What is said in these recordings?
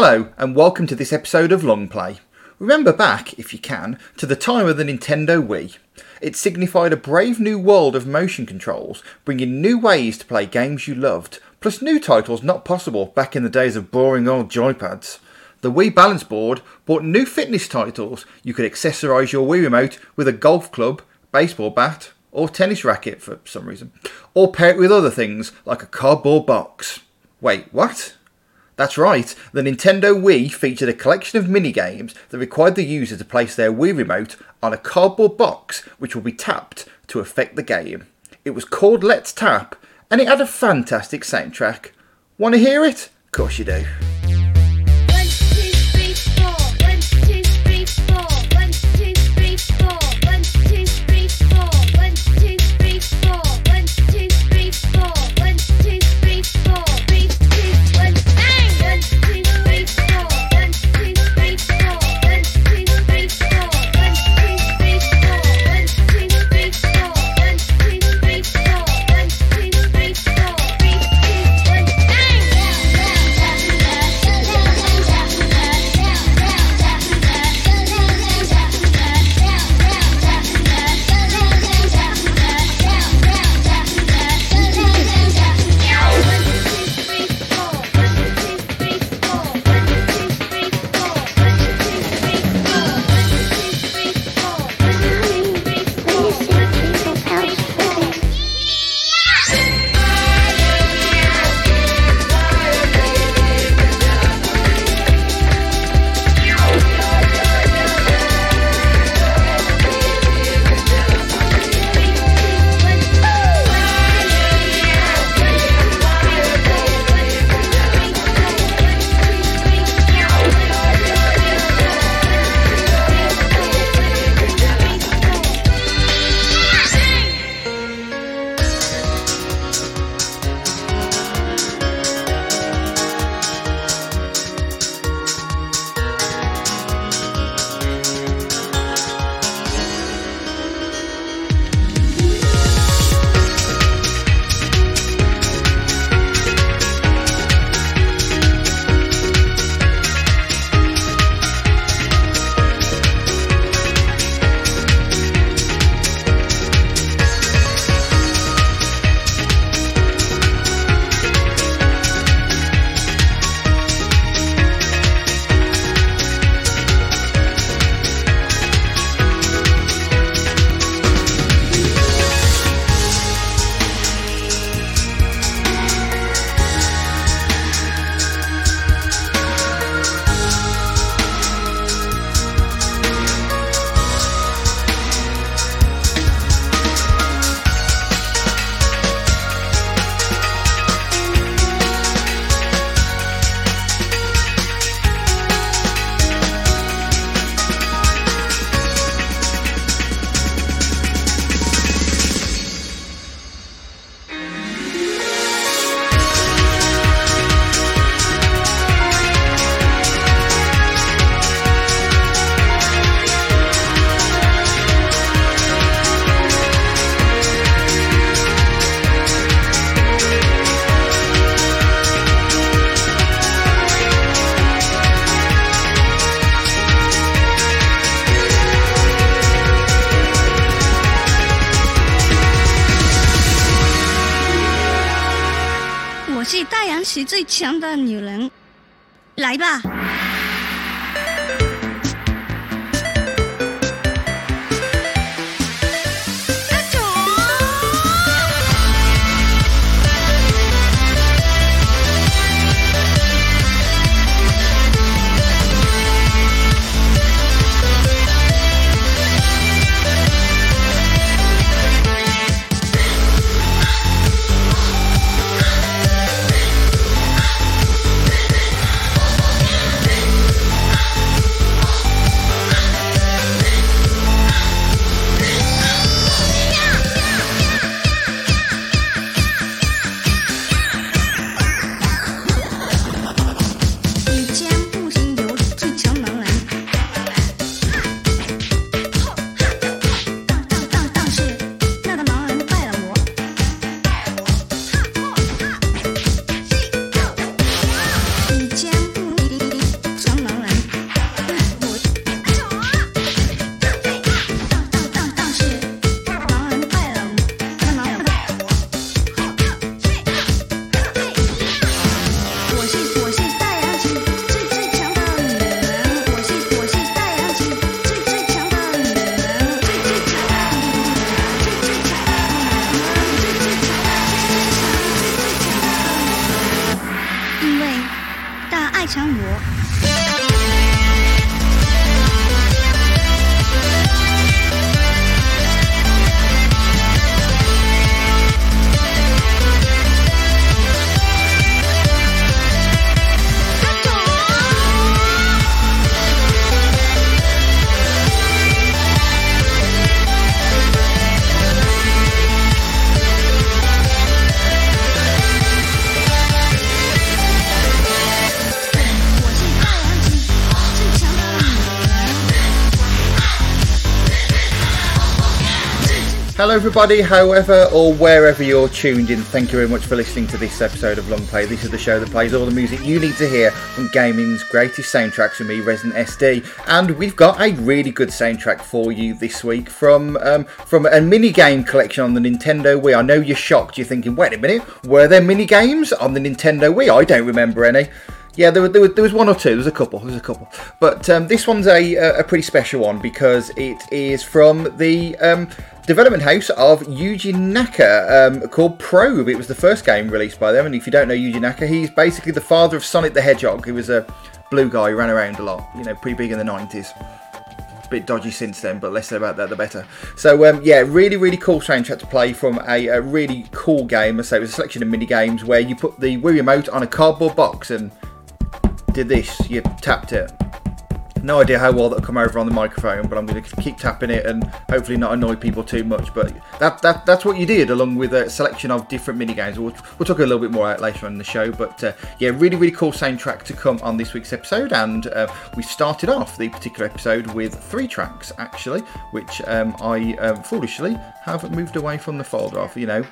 Hello, and welcome to this episode of Long Play. Remember back, if you can, to the time of the Nintendo Wii. It signified a brave new world of motion controls, bringing new ways to play games you loved, plus new titles not possible back in the days of boring old joypads. The Wii Balance Board brought new fitness titles. You could accessorise your Wii Remote with a golf club, baseball bat, or tennis racket for some reason, or pair it with other things like a cardboard box. Wait, what? That's right, the Nintendo Wii featured a collection of mini-games that required the user to place their Wii remote on a cardboard box which will be tapped to affect the game. It was called Let's Tap and it had a fantastic soundtrack. Want to hear it? Of course you do. 是大洋系最强的女人，来吧！Hello, everybody, however or wherever you're tuned in, thank you very much for listening to this episode of Long Play. This is the show that plays all the music you need to hear from gaming's greatest soundtracks with me, Resident SD. And we've got a really good soundtrack for you this week from um, from a mini game collection on the Nintendo Wii. I know you're shocked, you're thinking, wait a minute, were there mini games on the Nintendo Wii? I don't remember any. Yeah, there, were, there, were, there was one or two. There was a couple. There was a couple. But um, this one's a, a pretty special one because it is from the um, development house of Yuji Naka um, called Prope. It was the first game released by them. And if you don't know Yuji Naka, he's basically the father of Sonic the Hedgehog. He was a blue guy who ran around a lot, you know, pretty big in the 90s bit dodgy since then, but less about that the better. So um, yeah, really really cool soundtrack to play from a, a really cool game. Say it was a selection of mini games where you put the Wii remote on a cardboard box and did this. You tapped it. No idea how well that'll come over on the microphone, but I'm going to keep tapping it and hopefully not annoy people too much. But that, that that's what you did, along with a selection of different mini games. We'll, we'll talk a little bit more out later on in the show. But uh, yeah, really really cool soundtrack to come on this week's episode, and uh, we started off the particular episode with three tracks actually, which um, I um, foolishly have moved away from the folder of. You know,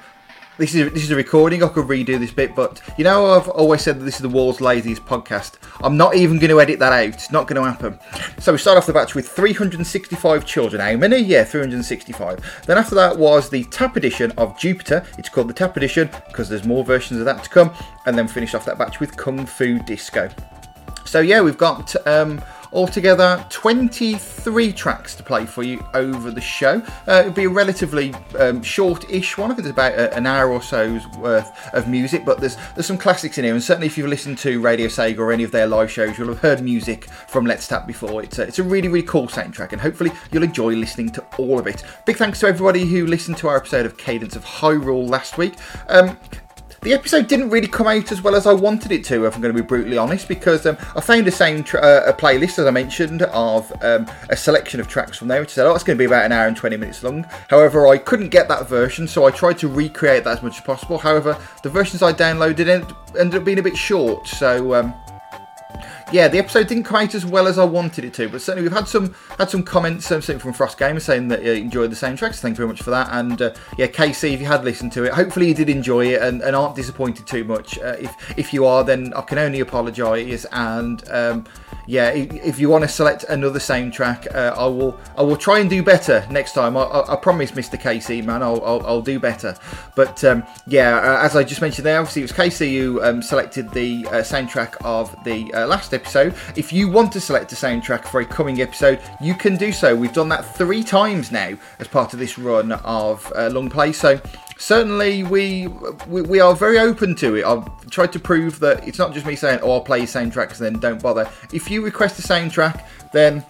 this is this is a recording. I could redo this bit, but you know I've always said that this is the world's laziest podcast. I'm not even going to edit that out. It's not going to happen. So we start off the batch with 365 children. How many? Yeah, 365. Then after that was the Tap edition of Jupiter. It's called the Tap edition because there's more versions of that to come. And then finish off that batch with Kung Fu Disco. So yeah, we've got um, altogether 23 tracks to play for you over the show. Uh, it'll be a relatively um, short-ish one. I think it's about a, an hour or so's worth of music, but there's there's some classics in here. And certainly, if you've listened to Radio Sega or any of their live shows, you'll have heard music from Let's Tap before. It's a, it's a really really cool soundtrack, and hopefully you'll enjoy listening to all of it. Big thanks to everybody who listened to our episode of Cadence of Hyrule last week. Um, the episode didn't really come out as well as I wanted it to, if I'm going to be brutally honest, because um, I found the same tr- uh, a playlist, as I mentioned, of um, a selection of tracks from there, which said, oh, it's going to be about an hour and 20 minutes long. However, I couldn't get that version, so I tried to recreate that as much as possible. However, the versions I downloaded end- ended up being a bit short, so. Um, yeah, the episode didn't come out as well as I wanted it to, but certainly we've had some had some comments, um, something from Frost Gamer saying that uh, you enjoyed the soundtrack. So thank you very much for that. And uh, yeah, KC, if you had listened to it, hopefully you did enjoy it and, and aren't disappointed too much. Uh, if if you are, then I can only apologise. And um, yeah, if, you want to select another soundtrack, uh, I will I will try and do better next time. I, I, I promise, Mr. Casey, man, I'll, I'll, I'll do better. But um, yeah, uh, as I just mentioned there, obviously it was Casey who um, selected the uh, soundtrack of the uh, last episode. If you want to select a soundtrack for a coming episode, you can do so. We've done that three times now as part of this run of uh, long play. So certainly we, we we are very open to it. I've tried to prove that it's not just me saying, "Oh, I'll play your soundtracks," then don't bother. If you request the same track, then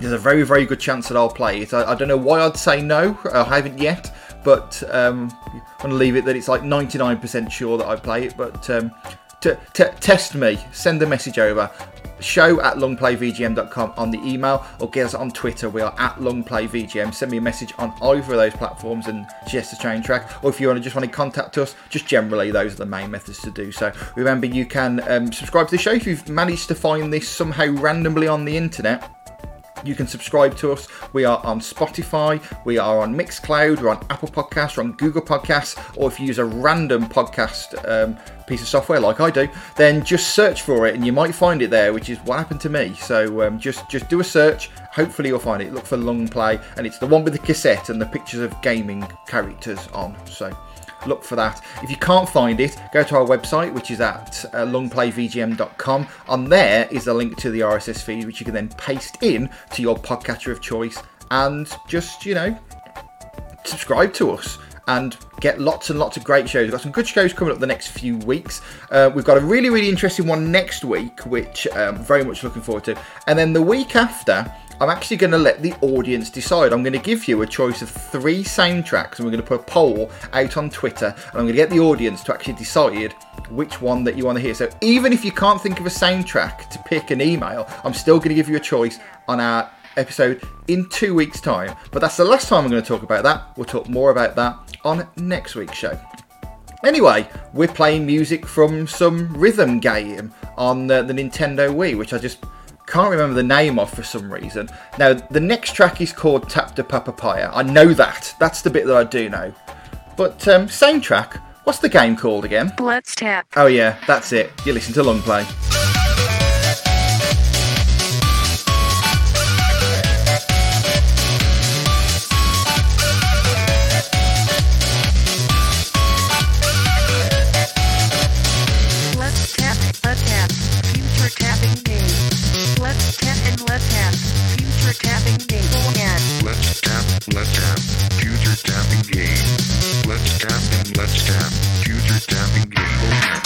there's a very very good chance that I'll play it. I, I don't know why I'd say no. I haven't yet, but um, I'm gonna leave it that it's like 99% sure that I play it. But um, to, to test me, send a message over. Show at longplayvgm.com on the email or get us on Twitter. We are at longplayvgm. Send me a message on either of those platforms and suggest a train track. Or if you want to just want to contact us, just generally those are the main methods to do so. Remember, you can um, subscribe to the show if you've managed to find this somehow randomly on the internet you can subscribe to us. We are on Spotify, we are on Mixcloud, we're on Apple Podcasts, we're on Google Podcasts, or if you use a random podcast um, piece of software like I do, then just search for it and you might find it there, which is what happened to me. So um, just just do a search. Hopefully you'll find it. Look for Long Play, and it's the one with the cassette and the pictures of gaming characters on. So look for that. If you can't find it, go to our website, which is at uh, longplayvgm.com. On there is a link to the RSS feed, which you can then paste in to your podcatcher of choice and just, you know, subscribe to us. And get lots and lots of great shows. We've got some good shows coming up the next few weeks. Uh, we've got a really, really interesting one next week, which um, very much looking forward to. And then the week after, I'm actually going to let the audience decide. I'm going to give you a choice of three soundtracks, and we're going to put a poll out on Twitter, and I'm going to get the audience to actually decide which one that you want to hear. So even if you can't think of a soundtrack to pick an email, I'm still going to give you a choice on our episode in two weeks' time. But that's the last time I'm going to talk about that. We'll talk more about that on next week's show. Anyway, we're playing music from some rhythm game on the, the Nintendo Wii, which I just can't remember the name of for some reason. Now, the next track is called Tap de Papapaya. I know that. That's the bit that I do know. But um, same track. What's the game called again? Let's tap. Oh yeah, that's it. You listen to Long Play. Let's tap, future tapping game. Let's tap let's tap, future tapping game.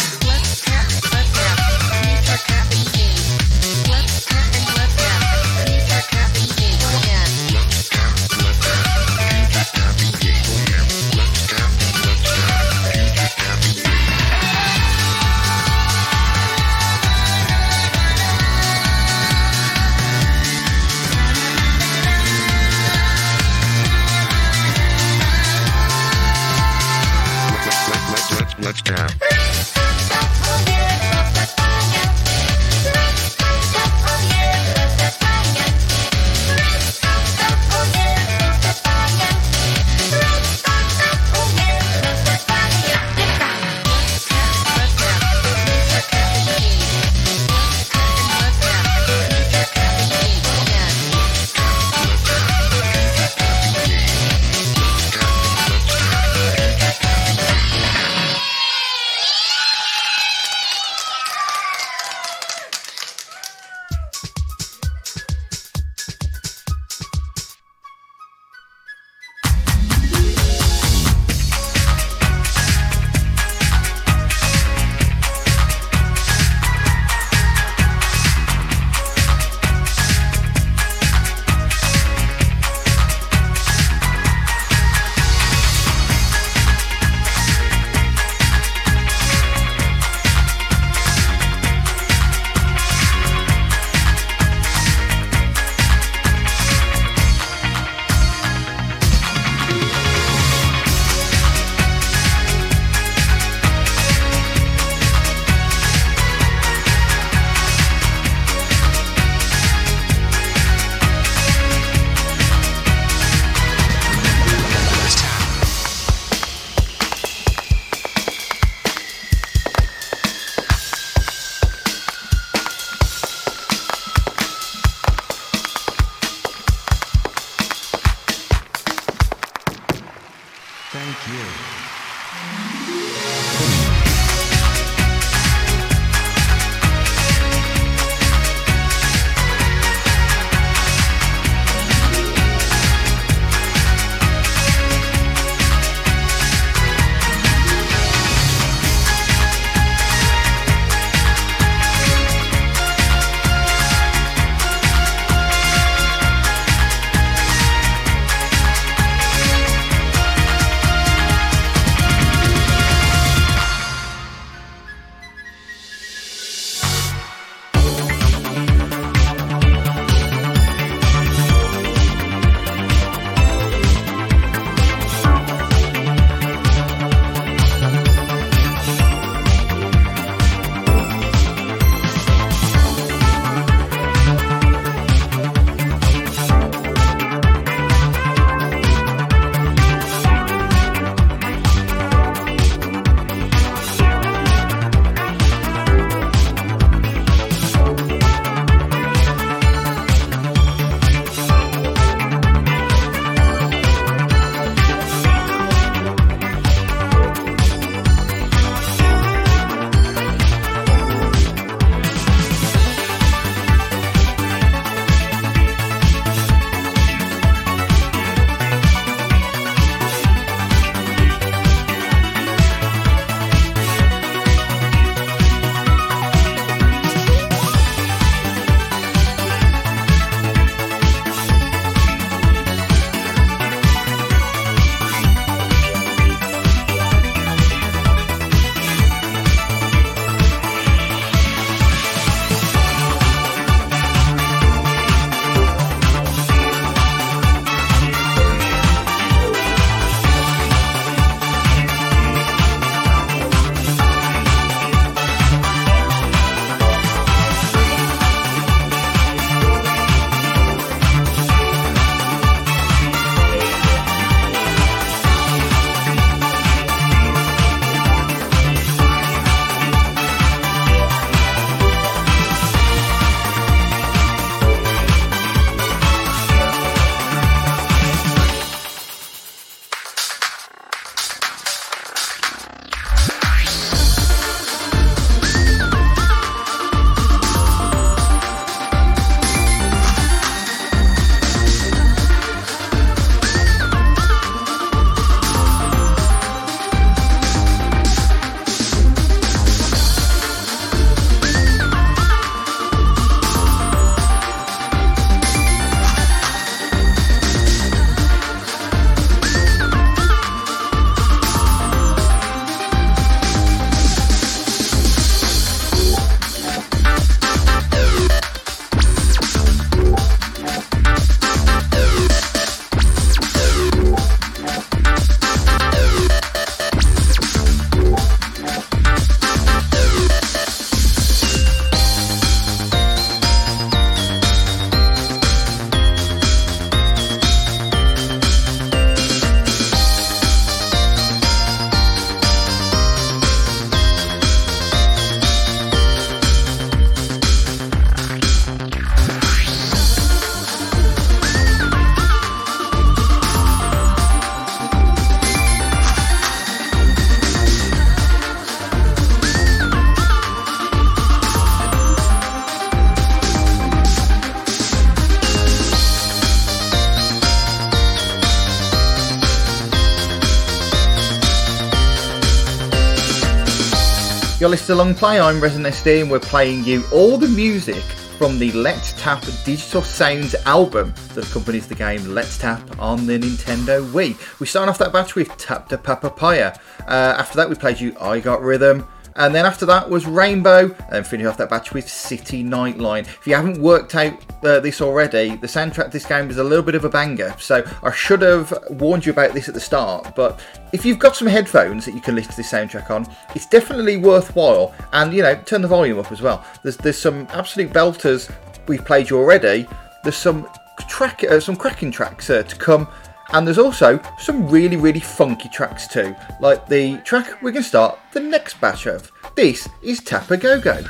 You're listening to Long Play, I'm Resident SD and we're playing you all the music from the Let's Tap Digital Sounds album that accompanies the game Let's Tap on the Nintendo Wii. We start off that batch with Tap to Papapaya. Uh, after that we played you I Got Rhythm, and then after that was Rainbow, and finish off that batch with City Nightline. If you haven't worked out uh, this already, the soundtrack this game is a little bit of a banger, so I should have warned you about this at the start. But if you've got some headphones that you can listen to this soundtrack on, it's definitely worthwhile. And you know, turn the volume up as well. There's there's some absolute belters we've played you already. There's some track, uh, some cracking tracks uh, to come. And there's also some really, really funky tracks too, like the track we're going to start the next batch of. This is Tappa Go Go.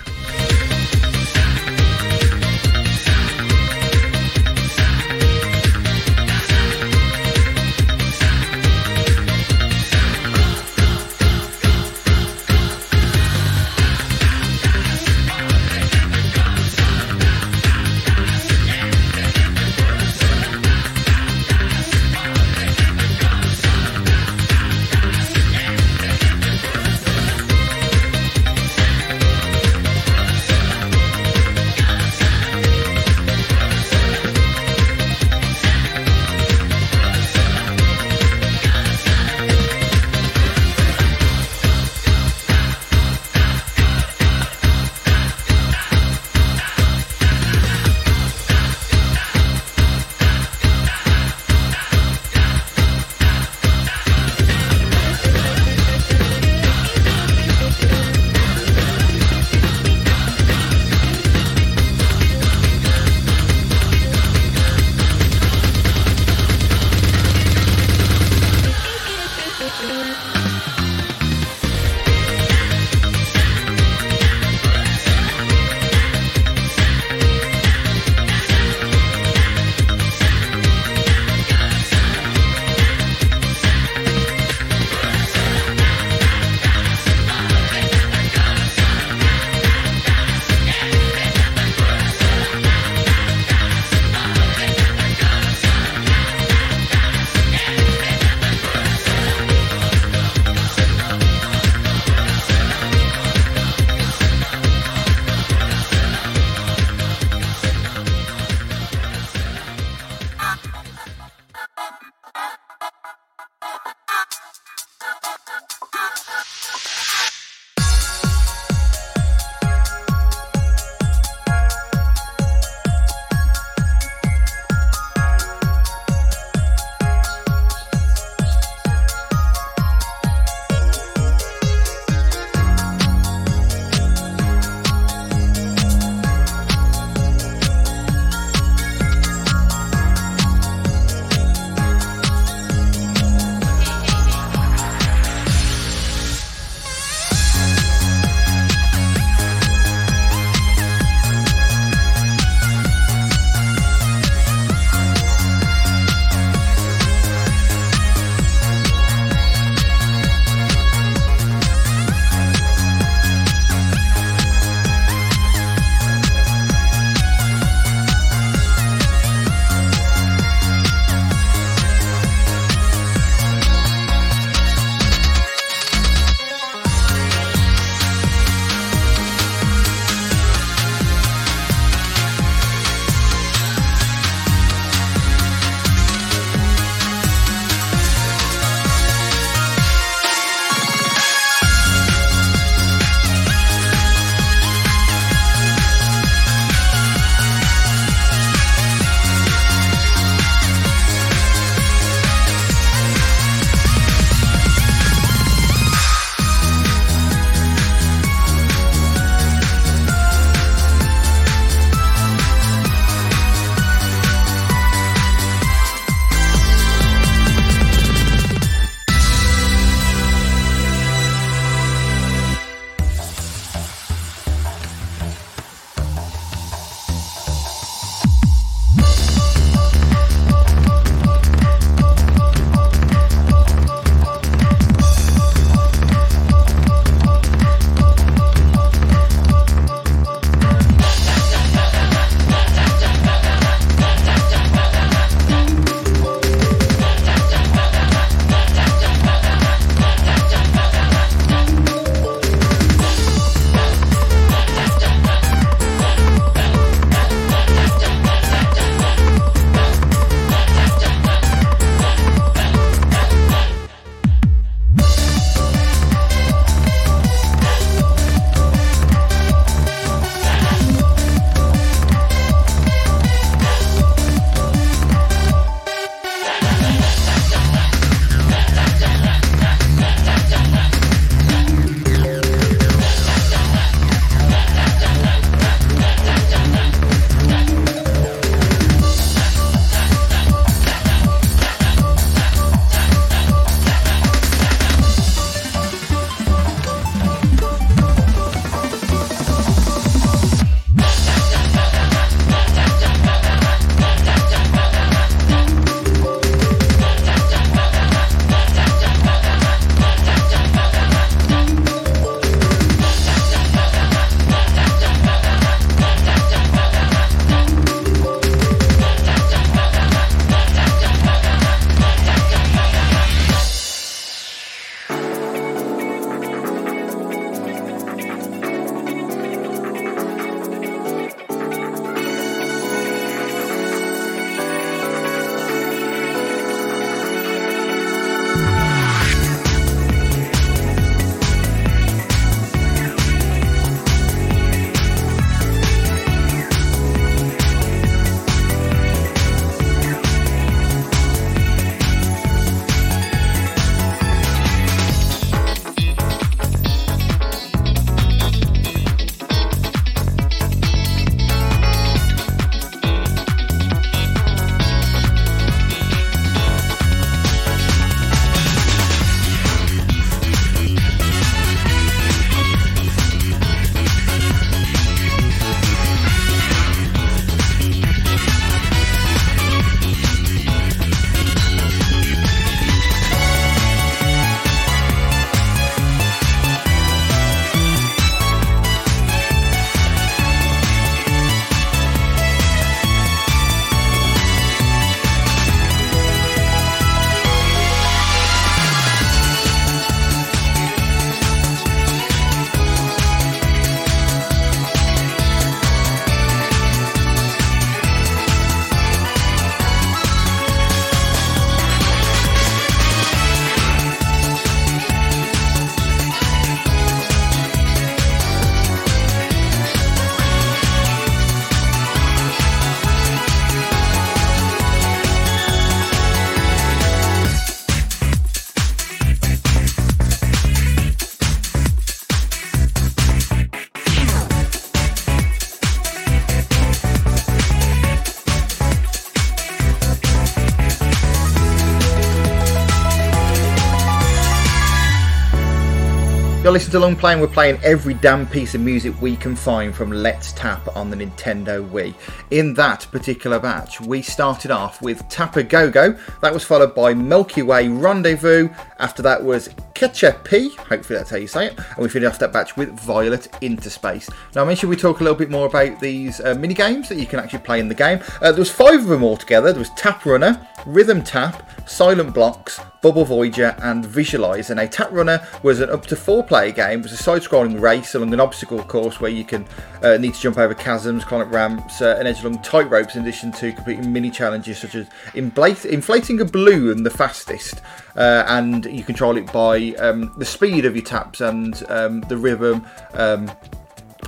Listening to Long Play and we're playing every damn piece of music we can find from Let's Tap on the Nintendo Wii. In that particular batch, we started off with Tapper Go Go, that was followed by Milky Way Rendezvous, after that was Ketchup hopefully that's how you say it, and we finished off that batch with Violet Interspace. Now I mentioned we talk a little bit more about these uh, mini games that you can actually play in the game. Uh, there was five of them altogether. There was Tap Runner, Rhythm Tap, Silent Blocks, Bubble Voyager, and Visualize. And a Tap Runner was an up to four player game. Was a side scrolling race along an obstacle course where you can uh, need to jump over chasms, climb up ramps, uh, and edge along tight ropes, in addition to completing mini challenges such as inflating a balloon the fastest. Uh, and you control it by um, the speed of your taps and um, the rhythm. Um,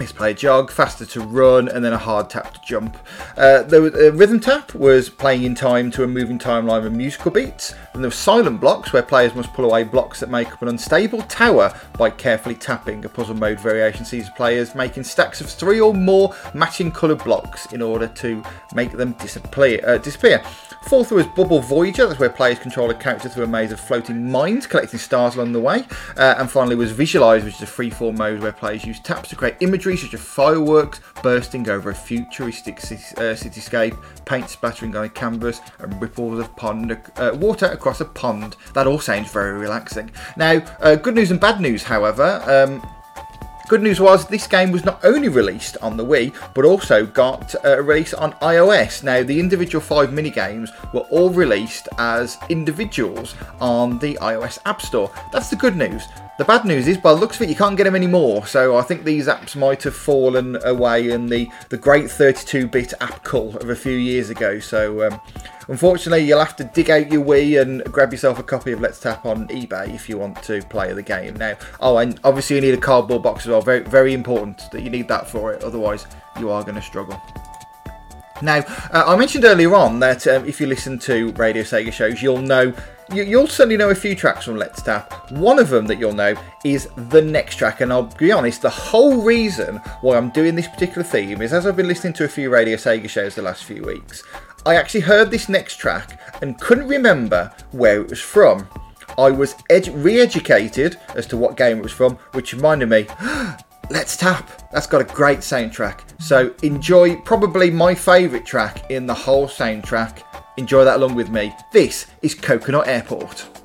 Let's play a jog, faster to run, and then a hard tap to jump. Uh, the uh, rhythm tap was playing in time to a moving timeline of musical beats. And there were silent blocks where players must pull away blocks that make up an unstable tower by carefully tapping. A puzzle mode variation sees players making stacks of three or more matching coloured blocks in order to make them disappear. Uh, disappear. Fourth was Bubble Voyager, that's where players control a character through a maze of floating mines, collecting stars along the way. Uh, and finally was Visualize, which is a freeform mode where players use taps to create imagery such as fireworks bursting over a futuristic ci- uh, cityscape, paint splattering on a canvas, and ripples of pond uh, water across a pond. That all sounds very relaxing. Now, uh, good news and bad news, however. Um, Good news was this game was not only released on the Wii, but also got uh, a release on iOS. Now, the individual five mini games were all released as individuals on the iOS App Store. That's the good news. The bad news is, by the looks of it, you can't get them anymore. So I think these apps might have fallen away in the, the great 32-bit app call of a few years ago. So um, unfortunately, you'll have to dig out your Wii and grab yourself a copy of Let's Tap on eBay if you want to play the game. Now, oh, and obviously you need a cardboard box as well. Very, very important that you need that for it. Otherwise, you are going to struggle. Now, uh, I mentioned earlier on that um, if you listen to Radio Sega shows, you'll know you'll certainly know a few tracks from Let's Tap. One of them that you'll know is the next track, and I'll be honest, the whole reason why I'm doing this particular theme is as I've been listening to a few Radio Sega shows the last few weeks, I actually heard this next track and couldn't remember where it was from. I was edu- re-educated as to what game it was from, which reminded me. Let's Tap. That's got a great soundtrack. So enjoy probably my favourite track in the whole soundtrack. Enjoy that along with me. This is Coconut Airport.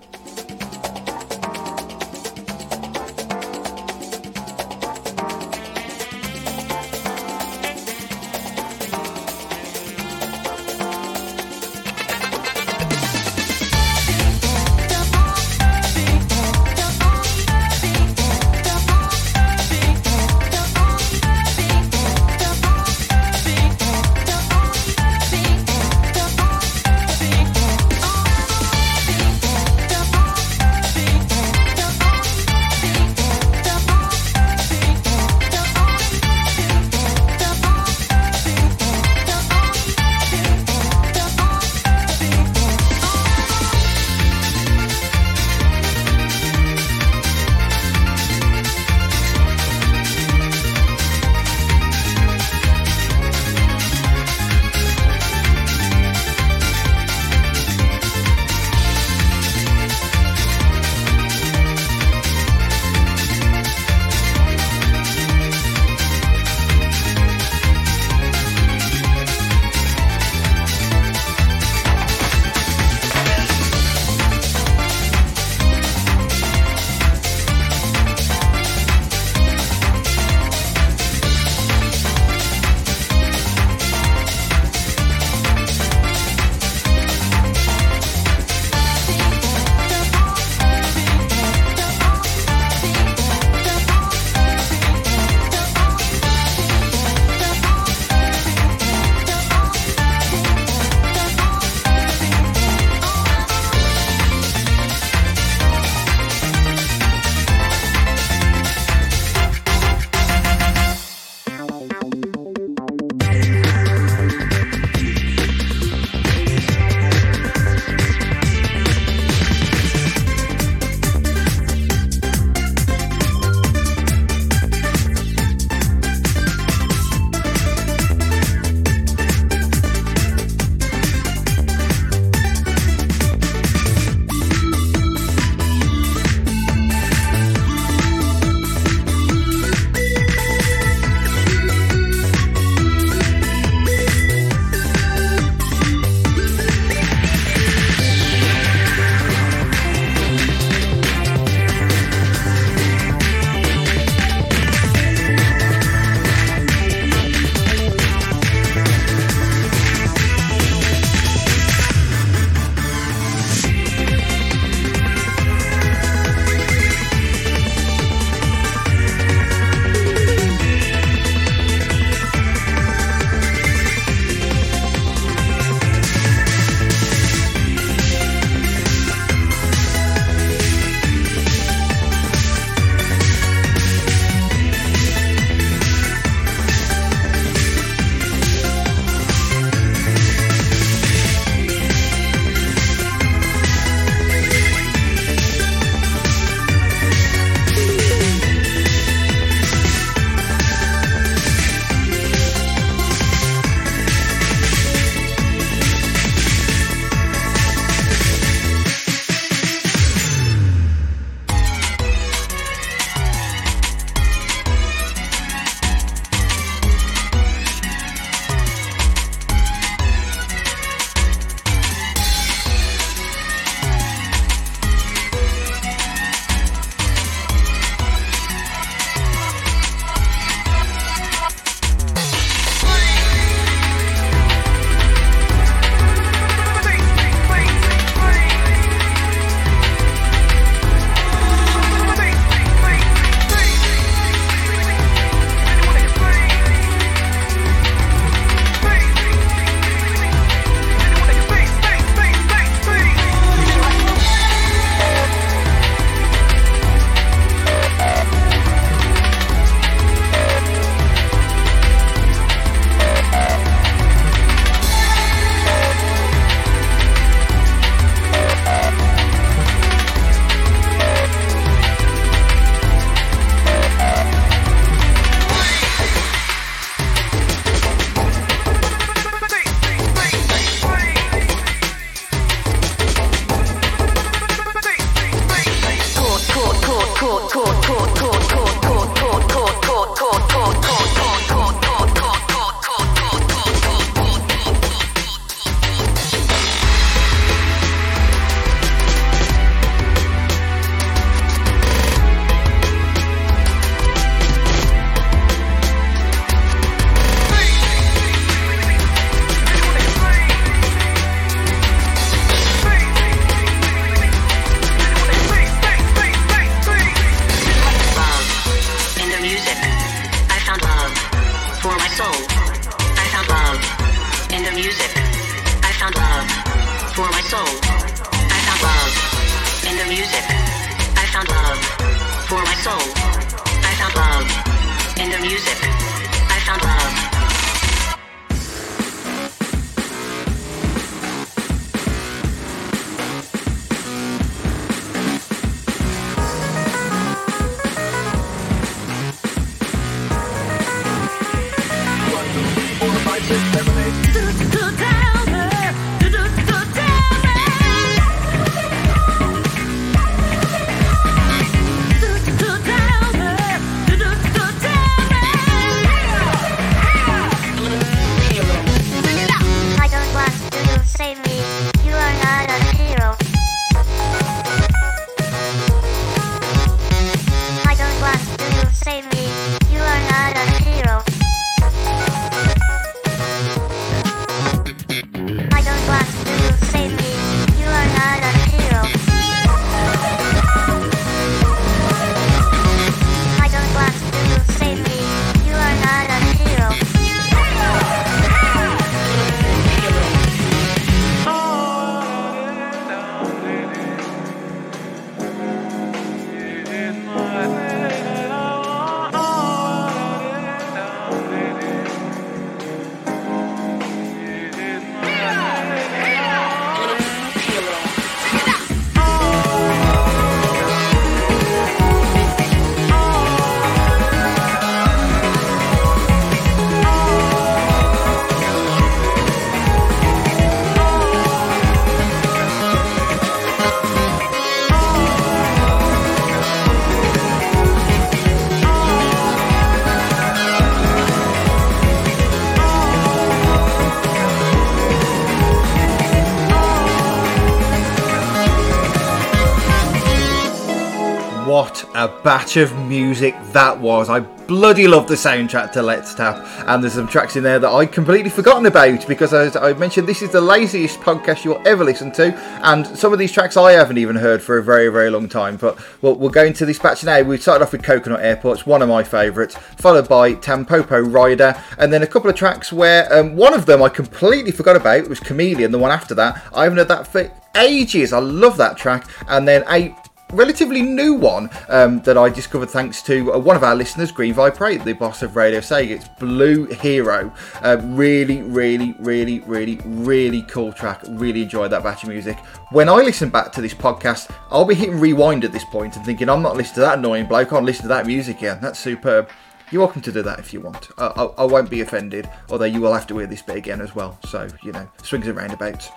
Music that was. I bloody love the soundtrack to Let's Tap, and there's some tracks in there that I'd completely forgotten about because, as I mentioned, this is the laziest podcast you'll ever listen to, and some of these tracks I haven't even heard for a very, very long time. But we'll, go into this batch now. We started off with Coconut Airports, one of my favourites, followed by Tampopo Rider, and then a couple of tracks where um, one of them I completely forgot about was Chameleon, the one after that. I haven't heard that for ages. I love that track, and then a relatively new one um, that I discovered thanks to uh, one of our listeners, Green Vibrate, the boss of Radio Sega. It's Blue Hero. Uh, really, really, really, really, really cool track. Really enjoyed that batch of music. When I listen back to this podcast, I'll be hitting rewind at this point and thinking, I'm not listening to that annoying bloke, I'm listen to that music again. That's superb. You're welcome to do that if you want. I, I, I won't be offended, although you will have to hear this bit again as well. So, you know, swings and roundabouts.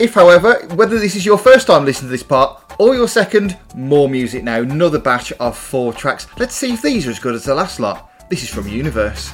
If, however, whether this is your first time listening to this part or your second, more music now. Another batch of four tracks. Let's see if these are as good as the last lot. This is from Universe.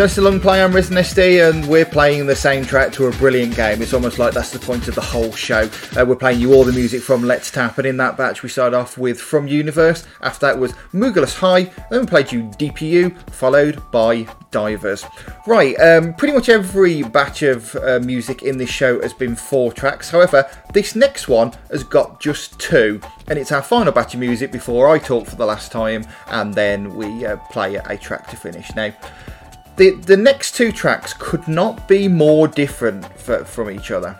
Just a long play on Risen SD, and we're playing the same track to a brilliant game. It's almost like that's the point of the whole show. Uh, we're playing you all the music from Let's Tap, and in that batch we started off with From Universe. After that was Moogalus High. Then we played you DPU, followed by Divers. Right, um, pretty much every batch of uh, music in this show has been four tracks. However, this next one has got just two, and it's our final batch of music before I talk for the last time, and then we uh, play a track to finish. Now, the the next two tracks could not be more different f- from each other.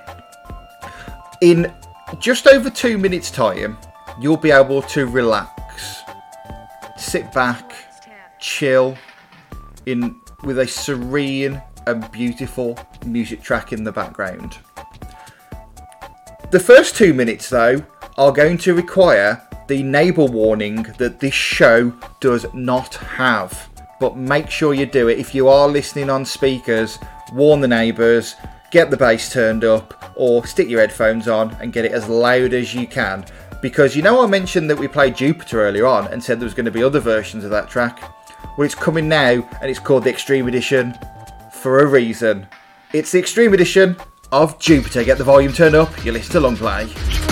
In just over two minutes' time, you'll be able to relax, sit back, chill, in with a serene and beautiful music track in the background. The first two minutes, though, are going to require the neighbour warning that this show does not have. But make sure you do it. If you are listening on speakers, warn the neighbours, get the bass turned up, or stick your headphones on and get it as loud as you can. Because you know, I mentioned that we played Jupiter earlier on and said there was going to be other versions of that track? Well, it's coming now and it's called the Extreme Edition for a reason. It's the Extreme Edition of Jupiter. Get the volume turned up, you listen to long play.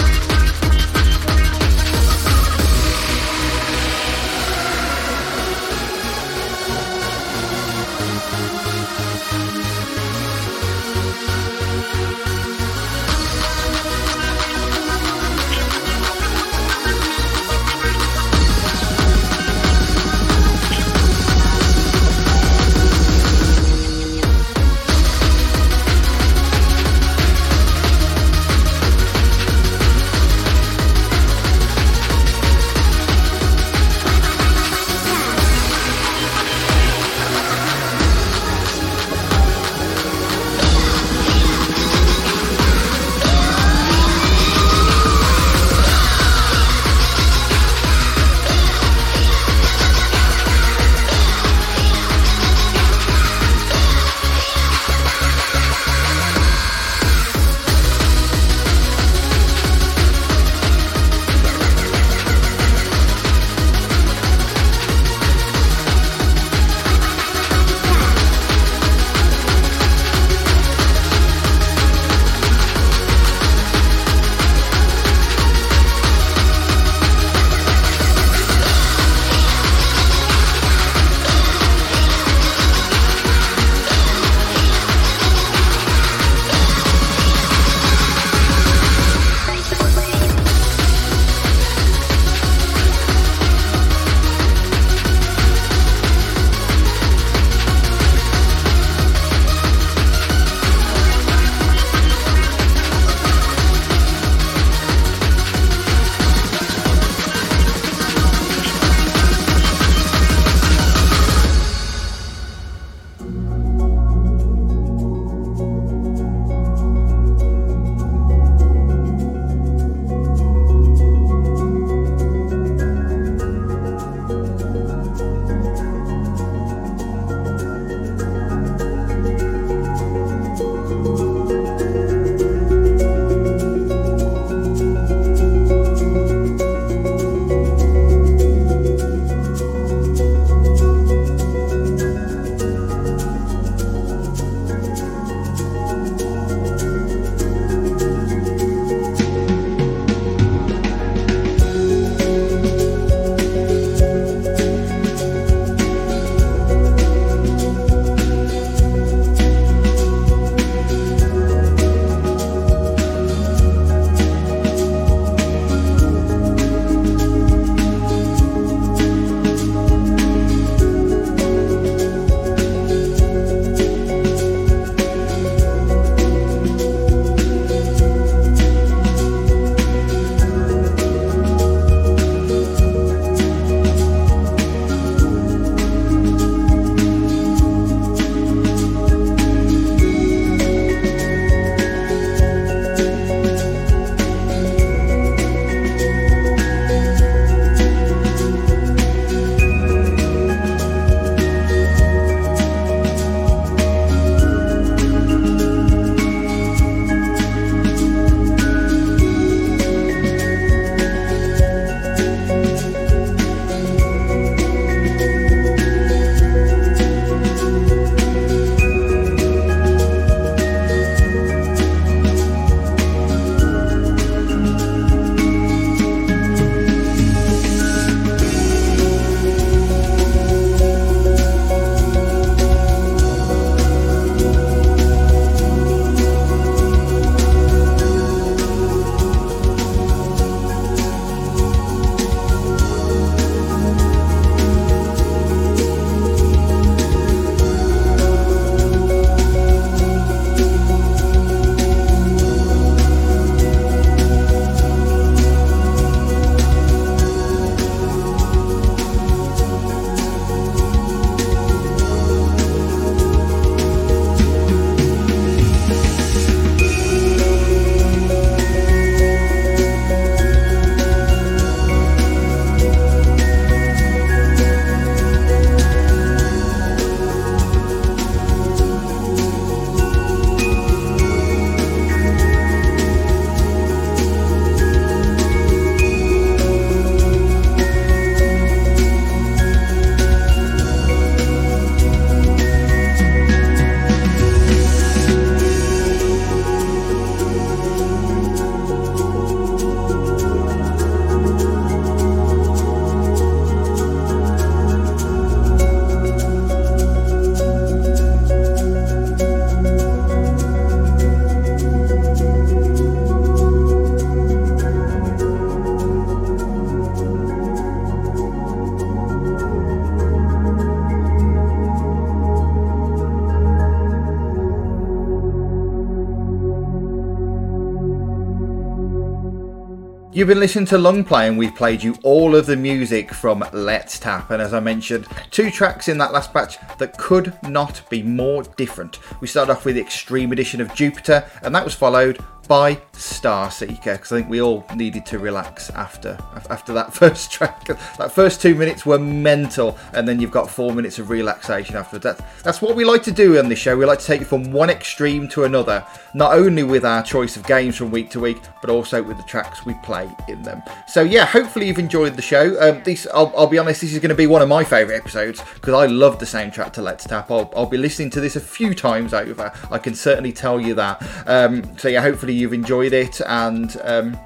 You've been listening to Long Play, and we've played you all of the music from Let's Tap. And as I mentioned, two tracks in that last batch that could not be more different. We started off with the Extreme Edition of Jupiter, and that was followed by Star Seeker because I think we all needed to relax after after that first track. That first two minutes were mental, and then you've got four minutes of relaxation afterwards. That's that's what we like to do on this show. We like to take you from one extreme to another, not only with our choice of games from week to week, but also with the tracks we play in them. So yeah, hopefully you've enjoyed the show. Um, this I'll, I'll be honest, this is going to be one of my favourite episodes because I love the soundtrack to Let's Tap. I'll, I'll be listening to this a few times over. I can certainly tell you that. Um, so yeah, hopefully you've enjoyed it and. Um,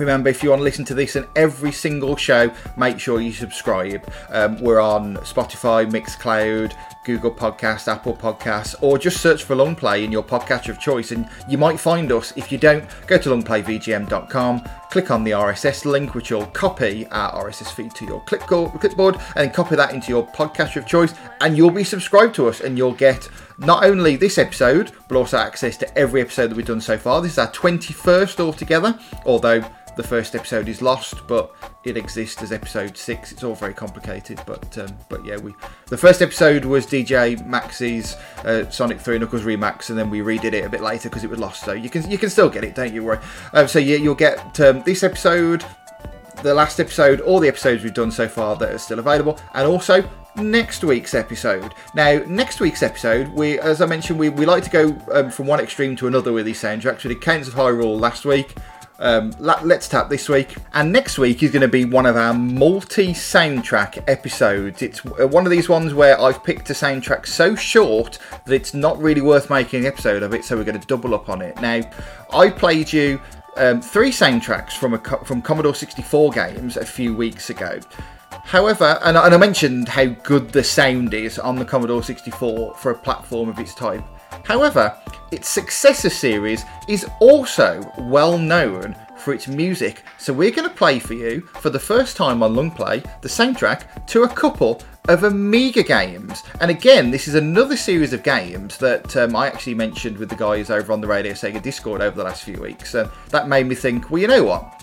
Remember, if you want to listen to this and every single show, make sure you subscribe. Um, we're on Spotify, Mixcloud, Google Podcast, Apple Podcasts, or just search for Long Play in your podcatcher of choice, and you might find us. If you don't, go to longplayvgm.com, click on the RSS link, which you'll copy our RSS feed to your clipboard, and copy that into your podcatcher of choice, and you'll be subscribed to us, and you'll get not only this episode, but also access to every episode that we've done so far. This is our 21st altogether, although the first episode is lost, but it exists as episode six. It's all very complicated, but um, but yeah, we the first episode was DJ Max's uh, Sonic Three Knuckles remix, and then we redid it a bit later because it was lost. So you can you can still get it, don't you worry. Um, so yeah, you'll get um, this episode, the last episode, all the episodes we've done so far that are still available, and also next week's episode. Now, next week's episode, we, as I mentioned, we, we like to go um, from one extreme to another with these soundtracks. We did Cadence of Hyrule last week. Um, let's tap this week, and next week is going to be one of our multi-soundtrack episodes. It's uh, one of these ones where I've picked a soundtrack so short that it's not really worth making an episode of it. So we're going to double up on it. Now, I played you um, three soundtracks from a from Commodore 64 games a few weeks ago. However, and, I- and I mentioned how good the sound is on the Commodore 64 for a platform of its type. However, its successor series is also well known for its music, so we're going to play for you, for the first time on Long Play, the soundtrack to a couple of Amiga games. And again, this is another series of games that um, I actually mentioned with the guys over on the Radio Sega Discord over the last few weeks, and that made me think, well, you know what?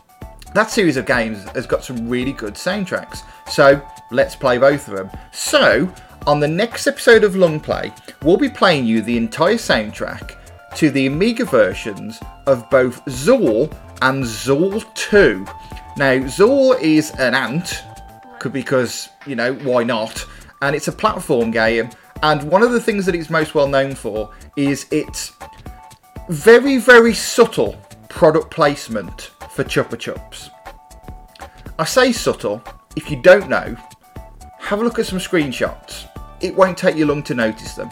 That series of games has got some really good soundtracks. So let's play both of them. So on the next episode of Long Play, we'll be playing you the entire soundtrack to the Amiga versions of both Zool and Zool 2. Now, Zool is an ant, could because, you know, why not? And it's a platform game. And one of the things that it's most well known for is its very, very subtle product placement for Chupa Chups. I say subtle, if you don't know, have a look at some screenshots. It won't take you long to notice them.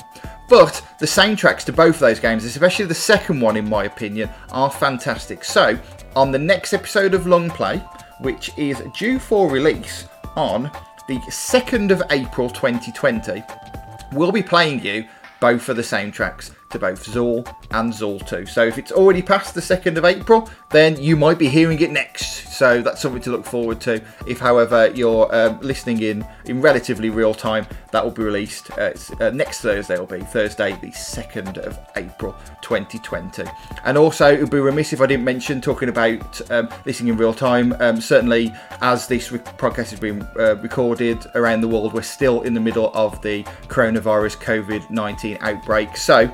But the soundtracks to both of those games, especially the second one in my opinion, are fantastic. So, on the next episode of Long Play, which is due for release on the 2nd of April 2020, we'll be playing you both of the soundtracks to both Zool and Zool 2. So if it's already past the 2nd of April, then you might be hearing it next. So that's something to look forward to. If, however, you're um, listening in in relatively real time, that will be released uh, uh, next Thursday. Will be Thursday, the 2nd of April 2020. And also, it would be remiss if I didn't mention talking about um, listening in real time. Um, certainly, as this re- podcast has been uh, recorded around the world, we're still in the middle of the coronavirus COVID 19 outbreak. So,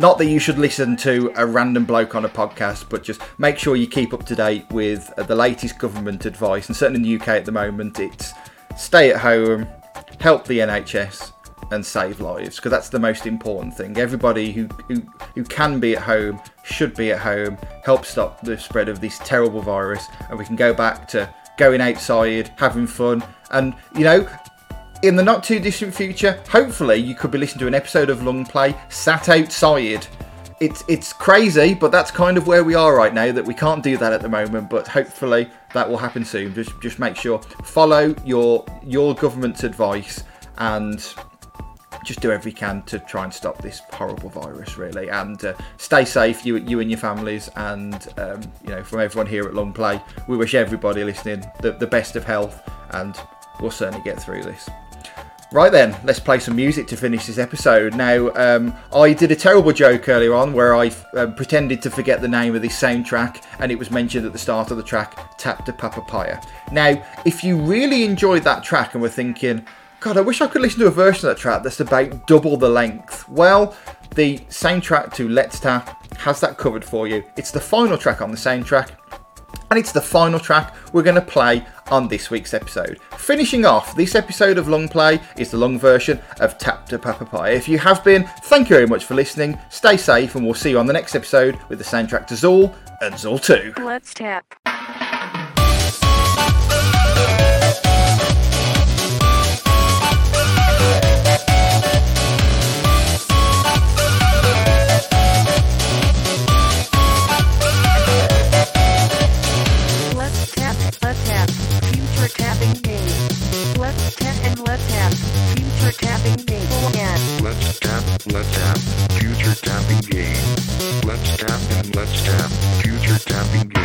not that you should listen to a random bloke on a podcast, but just make sure you keep up to date with uh, the latest government advice. And certainly in the UK at the moment, it's stay at home, help the NHS, and save lives because that's the most important thing. Everybody who, who who can be at home should be at home. Help stop the spread of this terrible virus, and we can go back to going outside, having fun, and you know in the not too distant future, hopefully you could be listening to an episode of Long Play sat outside. It's it's crazy, but that's kind of where we are right now. That we can't do that at the moment, but hopefully that will happen soon. Just just make sure follow your your government's advice and just do everything you can to try and stop this horrible virus, really, and uh, stay safe, you you and your families, and um, you know from everyone here at Long Play, we wish everybody listening the, the best of health, and we'll certainly get through this. Right then, let's play some music to finish this episode. Now, um, I did a terrible joke earlier on where I um, pretended to forget the name of this same track, and it was mentioned at the start of the track, Tap to Papapaya. Now, if you really enjoyed that track and were thinking, God, I wish I could listen to a version of that track that's about double the length, well, the soundtrack to Let's Tap has that covered for you. It's the final track on the soundtrack, and it's the final track we're going to play on this week's episode. Finishing off this episode of Long Play is the long version of Tap to Papapaya. If you have been, thank you very much for listening. Stay safe, and we'll see you on the next episode with the soundtrack to Zool and Zool 2. Let's tap. And let's tap, future tapping game. Again. Let's tap, let's tap, future tapping game. Let's tap and let's tap, future tapping game.